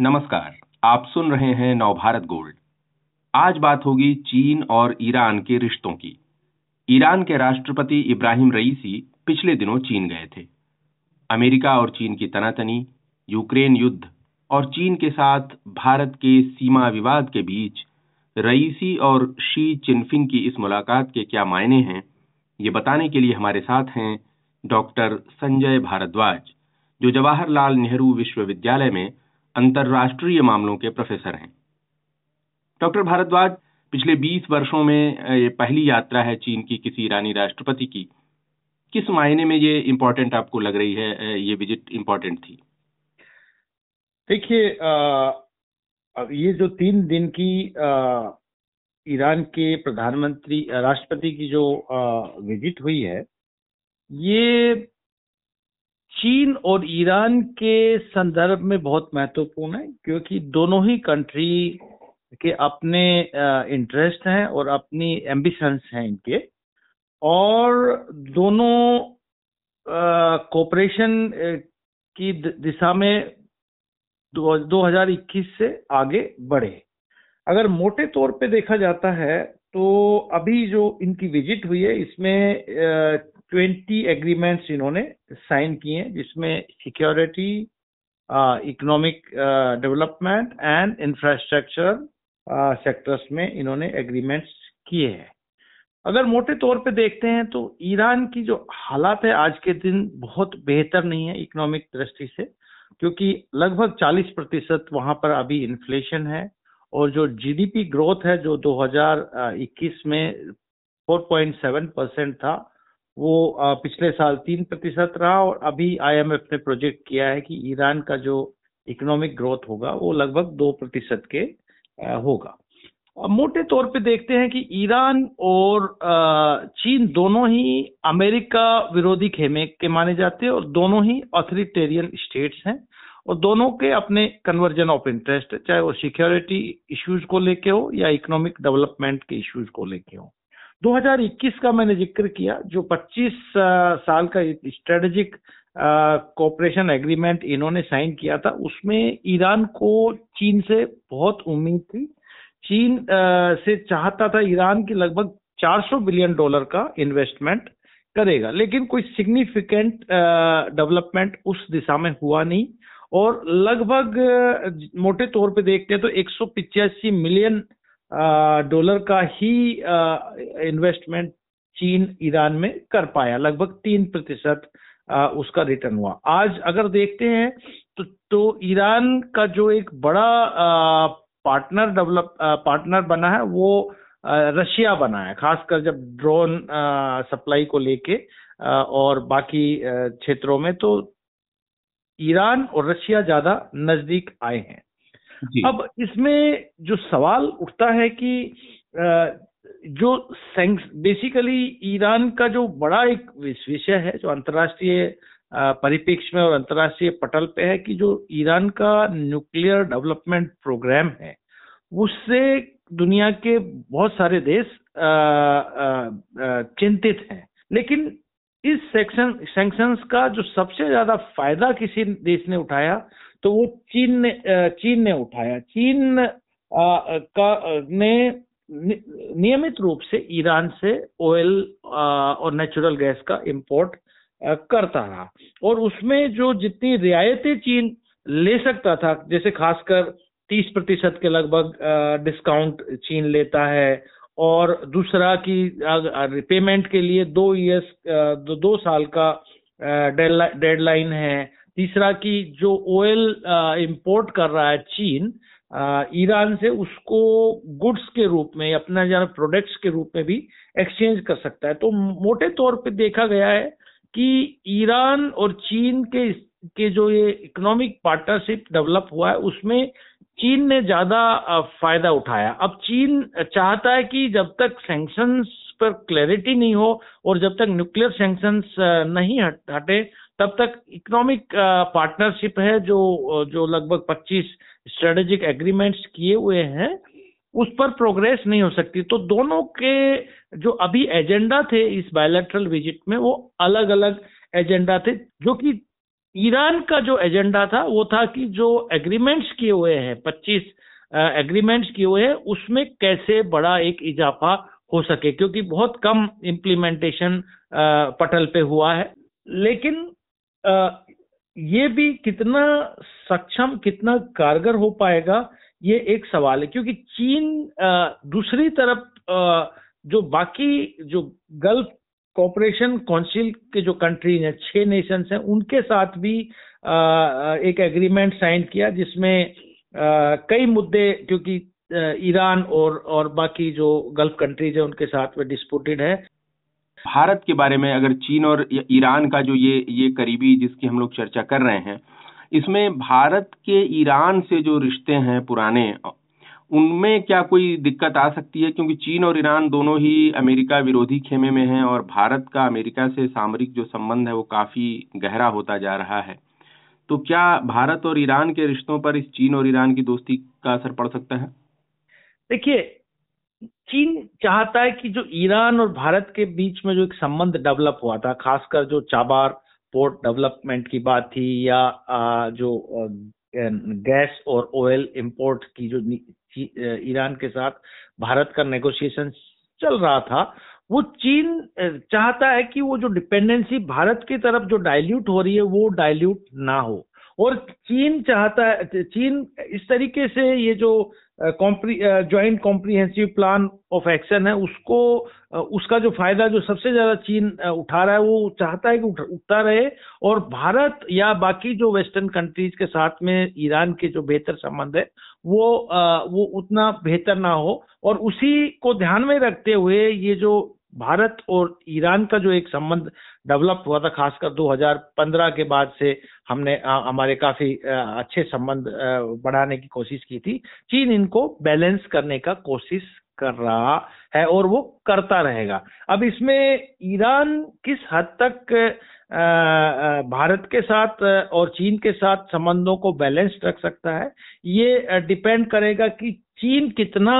नमस्कार, आप सुन रहे हैं नवभारत गोल्ड। आज बात होगी चीन और ईरान के रिश्तों की। ईरान के राष्ट्रपति इब्राहिम रईसी पिछले दिनों चीन गए थे। अमेरिका और चीन की तनातनी, यूक्रेन युद्ध और चीन के साथ भारत के सीमा विवाद के बीच रईसी और शी चिनफिंग की इस मुलाकात के क्या मायने हैं, ये बताने के लिए हमारे साथ हैं डॉक्टर संजय भारद्वाज, जो जवाहरलाल नेहरू विश्वविद्यालय में अंतर्राष्ट्रीय मामलों के प्रोफेसर हैं। डॉक्टर भारद्वाज, पिछले 20 वर्षों में ये पहली यात्रा है चीन की किसी ईरानी राष्ट्रपति की। किस मायने में ये इम्पोर्टेंट आपको लग रही है ये विज़िट इम्पोर्टेंट थी? देखिए ये जो तीन दिन की ईरान के प्रधानमंत्री, राष्ट्रपति की जो विज़िट हुई है, ये चीन और ईरान के संदर्भ में बहुत महत्वपूर्ण है, क्योंकि दोनों ही कंट्री के अपने इंटरेस्ट हैं और अपनी एम्बिशंस हैं इनके। और दोनों कोऑपरेशन की दिशा में 2021 से आगे बढ़े। अगर मोटे तौर पे देखा जाता है तो अभी जो इनकी विज़िट हुई है, इसमें ट्वेंटी एग्रीमेंट्स इन्होंने साइन किए हैं, जिसमें security economic development and infrastructure sectors में इन्होंने एग्रीमेंट्स किए हैं। अगर मोटे तौर पे देखते हैं तो ईरान की जो हालात है आज के दिन बहुत बेहतर नहीं है इकोनॉमिक दृष्टि से, क्योंकि लगभग 40 प्रतिशत वहाँ पर अभी इन्फ्लेशन है और जो जीडीपी ग्रोथ है जो 2021 में 4.7 परसेंट था वो पिछले साल तीन प्रतिशत रहा और अभी आईएमएफ ने प्रोजेक्ट किया है कि ईरान का जो इकोनॉमिक ग्रोथ होगा वो लगभग दो प्रतिशत के होगा। मोटे तौर पे देखते हैं कि ईरान और चीन दोनों ही अमेरिका विरोधी खेमे के माने जाते हैं और दोनों ही ऑथोरिटेरियन स्टेट्स हैं और दोनों के अपने कन्वर्जन ऑफ़ इंटरेस्ट चाहे वो सिक्योरिटी इश्यूज़ को लेके हो या इकोनॉमिक डेवलपमेंट के इश्यूज़ को लेके हो। 2021 का मैंने ज़िक्र किया जो 25 साल का स्ट्रेटेजिक कोऑपरेशन एग्रीमेंट इन्होंने साइन किया था उसमें ईरान को चीन से बहुत उम्मीद थी। चीन आ, से चाहता था ईरान की लगभग 400 बिलियन डॉलर का इन्वेस्टमेंट करेगा लेकिन कोई सिग्निफिकेंट डेवलपमेंट उस दिशा में हुआ नहीं। और लगभग मोटे तौर पे देखते हैं तो एक मिलियन डॉलर का ही इन्वेस्टमेंट चीन ईरान में कर पाया। लगभग तीन प्रतिशत उसका रिटर्न हुआ। आज अगर देखते हैं तो तो ईरान का जो एक बड़ा पार्टनर डेवलप पार्टनर बना है, वो रशिया बना है। खासकर जब ड्रोन सप्लाई को लेके और बाकी क्षेत्रों में तो ईरान और रशिया ज़्यादा नज़दीक आए हैं। अब इसमें जो सवाल उठता है कि जो बेसिकली ईरान का जो बड़ा एक विषय है, जो अंतर्राष्ट्रीय परिप्रेक्ष्य में और अंतर्राष्ट्रीय पटल पे है कि जो ईरान का न्यूक्लियर डेवलपमेंट प्रोग्राम है, उससे दुनिया के बहुत सारे देश चिंतित हैं। लेकिन इस सेक्शन सैंक्शंस का जो सबसे ज़्यादा फ़ायदा किसी देश ने उठाया तो वो चीन ने चीन ने उठाया। चीन का ने नियमित रूप से ईरान से ऑयल और नेचुरल गैस का इंपोर्ट करता रहा। और उसमें जो जितनी रियायतें चीन ले सकता था जैसे खासकर 30 प्रतिशत के लगभग डिस्काउंट चीन लेता है और दूसरा कि पेमेंट के लिए दो ईयर्स दो, दो साल का डेडलाइन है तीसरा कि जो ऑयल इंपोर्ट कर रहा है चीन ईरान से उसको गुड्स के रूप में अपना जरा प्रोडक्ट्स के रूप में भी एक्सचेंज कर सकता है। तो मोटे तौर पे देखा गया है कि ईरान और चीन के के जो ये इकोनॉमिक पार्टनरशिप डेवलप हुआ है, उसमें चीन ने ज़्यादा फ़ायदा उठाया। अब चीन चाहता है कि जब तक सैंक्शंस पर क्लैरिटी नहीं हो और जब तक न्यूक्लियर सैंक्शंस नहीं हटे तब तक इकोनॉमिक पार्टनरशिप है जो जो लगभग 25 स्ट्रेटेजिक एग्रीमेंट्स किए हुए हैं, उस पर प्रोग्रेस नहीं हो सकती। तो दोनों के जो अभी एजेंडा थे इस बायोलेट्रल विज़िट में, वो अलग अलग एजेंडा थे, जो कि ईरान का जो एजेंडा था, वो था कि जो एग्रीमेंट्स किए हुए हैं 25 एग्रीमेंट्स किए हुए हैं, उसमें कैसे बड़ा एक इजाफा हो सके, क्योंकि बहुत कम इम्प्लीमेंटेशन पटल पे हुआ है। लेकिन ये भी कितना सक्षम, कितना कारगर हो पाएगा, ये एक सवाल है। क्योंकि चीन दूसरी तरफ़ जो बाकी जो गल्फ कॉपरेशन काउंसिल के जो कंट्रीज़ हैं, छह नेशंस हैं, उनके साथ भी एक एग्रीमेंट साइन किया जिसमें कई मुद्दे, क्योंकि ईरान और और बाकी जो गल्फ कंट्रीज़ है, उनके साथ में डिस्प्यूटेड है। भारत के बारे में अगर चीन और ईरान का जो ये ये करीबी जिसकी हम लोग चर्चा कर रहे हैं, इसमें भारत के ईरान से जो रिश्ते हैं पुराने, उनमें क्या कोई दिक्कत आ सकती है? क्योंकि चीन और ईरान दोनों ही अमेरिका विरोधी खेमे में हैं और भारत का अमेरिका से सामरिक जो संबंध है वो काफ़ी गहरा होता जा रहा है। तो क्या भारत और ईरान के रिश्तों पर इस चीन और ईरान की दोस्ती का असर पड़ सकता है? देखिए चीन चाहता है कि जो ईरान और भारत के बीच में जो एक संबंध डेवलप हुआ था, खासकर जो चाबार पोर्ट डेवलपमेंट की बात थी या जो गैस और ऑयल इंपोर्ट की जो ईरान के साथ भारत का नेगोशिएशन चल रहा था, वो चीन चाहता है कि वो जो डिपेंडेंसी भारत की तरफ़ जो डाइल्यूट हो रही है, वो डाइल्यूट ना हो। और चीन चाहता है, चीन इस तरीके से ये जो joint comprehensive plan of action है, उसको उसका जो फ़ायदा, जो सबसे ज़्यादा चीन उठा रहा है, वो चाहता है कि उठता रहे और भारत या बाकी जो वेस्टर्न कंट्रीज़ के साथ में ईरान के जो बेहतर संबंध है, वो वो उतना बेहतर ना हो और उसी को ध्यान में रखते हुए ये जो भारत और ईरान का जो एक संबंध डेवलप हुआ था खासकर 2015 के बाद से हमने हमारे काफ़ी आ, अच्छे संबंध बढ़ाने की कोशिश की थी। चीन इनको बैलेंस करने का कोशिश कर रहा है और वो करता रहेगा। अब इसमें ईरान किस हद तक भारत के साथ और चीन के साथ संबंधों को बैलेंस रख सकता है। ये डिपेंड करेगा कि चीन कितना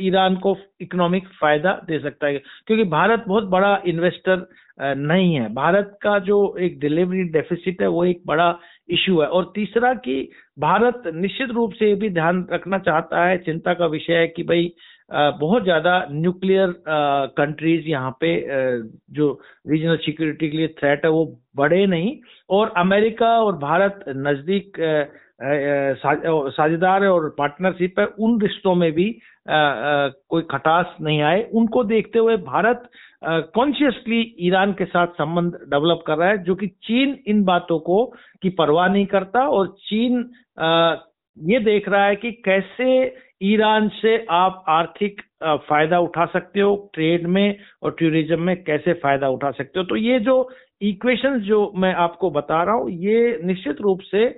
ईरान को इकोनॉमिक फ़ायदा दे सकता है। क्योंकि भारत बहुत बड़ा इन्वेस्टर नहीं है। भारत का जो एक डिलीवरी डेफिसिट है, वो एक बड़ा इशू है। और तीसरा कि भारत निश्चित रूप से भी ध्यान रखना चाहता है, चिंता का विषय है कि भाई बहुत ज़्यादा न्यूक्लियर कंट्रीज़ यहाँ पे जो रीजनल सिक्योरिटी के लिए थ्रेट है, वो बढ़े नहीं। और अमेरिका और भारत नज़दीक साझेदार है और पार्टनरशिप है, उन रिश्तों में भी कोई खटास नहीं आए। उनको देखते हुए भारत कॉन्शियसली ईरान के साथ संबंध डेवलप कर रहा है, जो कि चीन इन बातों को, की परवाह नहीं करता। और चीन ये देख रहा है कि कैसे ईरान से आप आर्थिक फ़ायदा उठा सकते हो ट्रेड में और टूरिज़्म में कैसे फ़ायदा उठा सकते हो। तो ये जो इक्वेशन जो मैं आपको बता रहा हूँ ये निश्चित रूप से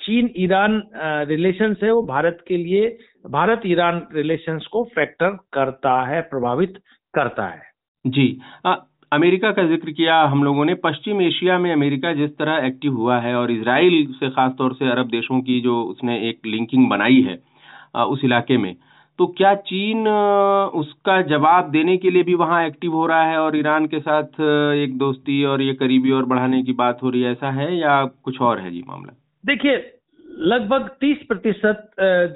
चीन ईरान रिलेशन है वो भारत के लिए भारत ईरान रिलेशंस को फैक्टर करता है प्रभावित करता है। जी। आ, अमेरिका का ज़िक्र किया हम लोगों ने पश्चिम एशिया में अमेरिका जिस तरह एक्टिव हुआ है और इसराइल से खासतौर से अरब देशों की जो उसने एक लिंकिंग बनाई है उस इलाके में। तो क्या चीन उसका जवाब देने के लिए भी वहाँ एक्टिव हो रहा है और ईरान के साथ एक दोस्ती और ये करीबी और बढ़ाने की बात हो रही है, ऐसा है या कुछ और है जी मामला? देखिए, लगभग 30 प्रतिशत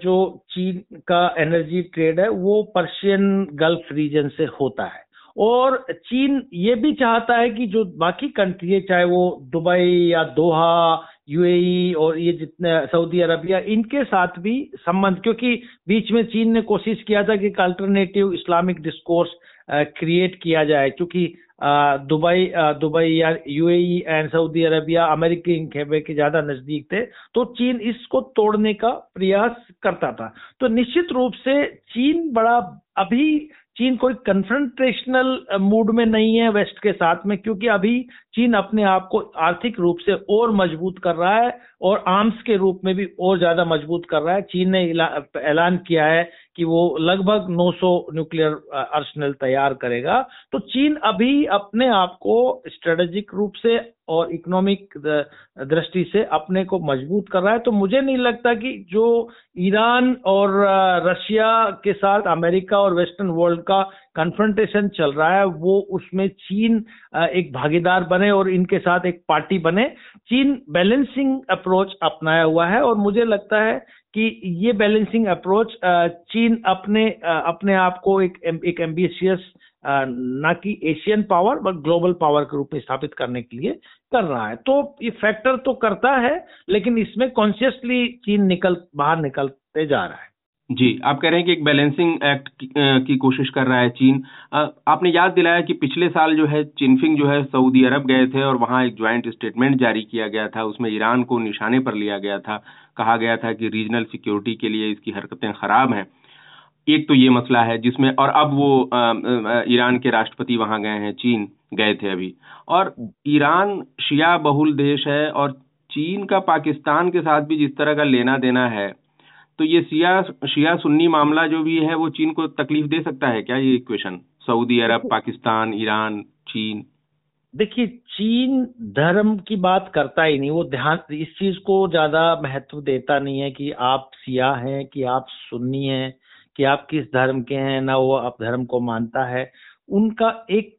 जो चीन का एनर्जी ट्रेड है, वो पर्शियन गल्फ रीजन से होता है। और चीन ये भी चाहता है कि जो बाकी कंट्री है, चाहे वो दुबई या दोहा यूएई और ये जितने सऊदी अरबिया इनके साथ भी संबंध, क्योंकि बीच में चीन ने कोशिश किया था कि अल्टरनेटिव इस्लामिक डिस्कोर्स क्रिएट किया जाए, क्योंकि दुबई दुबई या यूएई एंड सऊदी अरबिया अमेरिकी खेबे के ज़्यादा नज़दीक थे तो चीन इसको तोड़ने का प्रयास करता था। तो निश्चित रूप से चीन बड़ा, अभी चीन कोई कन्फ्रंटेशनल मूड में नहीं है वेस्ट के साथ में, क्योंकि अभी चीन अपने आप को आर्थिक रूप से और मज़बूत कर रहा है और आर्म्स के रूप में भी और ज़्यादा मज़बूत कर रहा है। चीन ने ऐलान किया है कि वो लगभग 900 न्यूक्लियर अर्सनल तैयार करेगा। तो चीन अभी अपने आप को स्ट्रेटेजिक रूप से और इकोनॉमिक दृष्टि से अपने को मज़बूत कर रहा है। तो मुझे नहीं लगता कि जो ईरान और रशिया के साथ अमेरिका और वेस्टर्न वर्ल्ड का कन्फ्रंटेशन चल रहा है, वो उसमें चीन एक भागीदार बने और इनके साथ एक पार्टी बने। चीन बैलेंसिंग अप्रोच अपनाया हुआ है और मुझे लगता है कि ये बैलेंसिंग अप्रोच चीन अपने अपने आप को एक एक एम्बिशियस ना कि Asian power but global power के रूप में स्थापित करने के लिए कर रहा है। तो ये फैक्टर तो करता है, लेकिन इसमें कॉन्शियसली चीन निकल, बाहर निकलते जा रहा है। जी आप कह रहे हैं कि एक बैलेंसिंग एक्ट की, कोशिश कर रहा है चीन। आपने याद दिलाया कि पिछले साल जो है चिनफिंग जो है सऊदी अरब गए थे और वहाँ एक ज्वाइंट स्टेटमेंट जारी किया गया था। उसमें ईरान को निशाने पर लिया गया था। कहा गया था कि रीजनल सिक्योरिटी के लिए इसकी हरकतें खराब हैं। एक तो ये मसला है जिसमें और अब वो ईरान के राष्ट्रपति वहाँ गए हैं चीन गए थे अभी। और ईरान शिया बहुल देश है और चीन का पाकिस्तान के साथ भी जिस तरह का लेना देना है तो ये शिया शिया सुन्नी मामला जो भी है वो चीन को तकलीफ़ दे सकता है क्या ये equation Saudi Arab Pakistan Iran चीन? देखिए चीन धर्म की बात करता ही नहीं वो ध्यान इस चीज़ को ज़्यादा महत्व देता नहीं है कि आप सिया हैं कि आप सुन्नी हैं कि आप किस धर्म के हैं ना वो आप धर्म को मानता है। उनका एक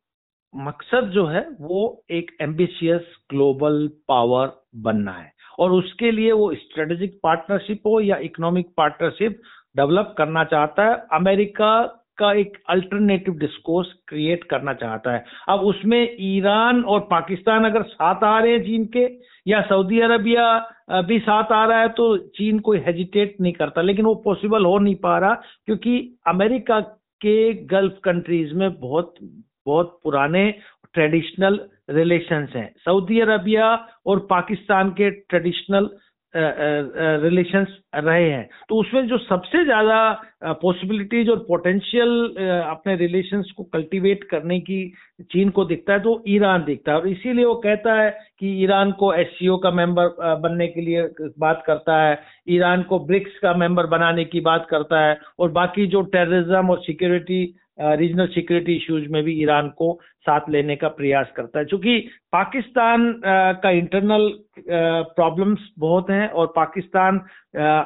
मकसद जो है वो एक एम्बिशियस ग्लोबल पावर बनना है। और उसके लिए वो स्ट्रेटेजिक पार्टनरशिप हो या इकोनॉमिक पार्टनरशिप डेवलप करना चाहता है, अमेरिका का एक अल्टरनेटिव डिस्कोर्स क्रिएट करना चाहता है। अब उसमें ईरान और पाकिस्तान अगर साथ आ रहे हैं चीन के, या सऊदी अरबिया भी साथ आ रहा है तो चीन कोई हेजिटेट नहीं करता। लेकिन वो पॉसिबल हो नहीं पा रहा, क्योंकि अमेरिका के गल्फ कंट्रीज़ में बहुत बहुत पुराने ट्रेडिशनल रिलेशंस हैं। सऊदी अरबिया और पाकिस्तान के ट्रेडिशनल रिलेशंस रहे हैं। तो उसमें जो सबसे ज़्यादा पॉसिबिलिटीज और पोटेंशियल अपने रिलेशंस को कल्टीवेट करने की चीन को दिखता है तो ईरान दिखता है। और इसीलिए वो कहता है कि ईरान को एससीओ का मेंबर बनने के लिए बात करता है। ईरान को ब्रिक्स का मेंबर बनाने की बात करता है। और बाकी जो टेररिज्म और सिक्योरिटी रीजनल सिक्योरिटी इश्यूज़ में भी ईरान को साथ लेने का प्रयास करता है। क्योंकि पाकिस्तान का इंटरनल प्रॉब्लम्स बहुत हैं और पाकिस्तान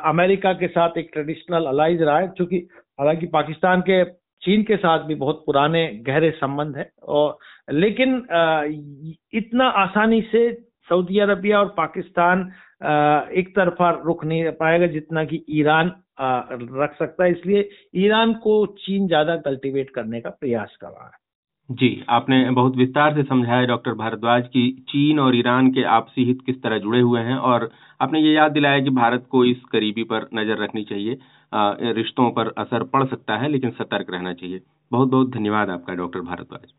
अमेरिका के साथ एक ट्रेडिशनल अलाइज रहा है। क्योंकि हालाँकि पाकिस्तान के, चीन के साथ भी बहुत पुराने गहरे संबंध है और, लेकिन इतना आसानी से सऊदी अरबिया और पाकिस्तान एक तरफा रुख नहीं पाएगा जितना कि ईरान रख सकता है। इसलिए ईरान को चीन ज़्यादा कल्टीवेट करने का प्रयास कर रहा है। जी, आपने बहुत विस्तार से समझाया डॉक्टर भारद्वाज की चीन और ईरान के आपसी हित किस तरह जुड़े हुए हैं और आपने ये याद दिलाया कि भारत को इस करीबी पर नज़र रखनी चाहिए। रिश्तों पर असर पड़ सकता है, लेकिन सतर्क रहना चाहिए। बहुत बहुत धन्यवाद आपका डॉक्टर भारद्वाज।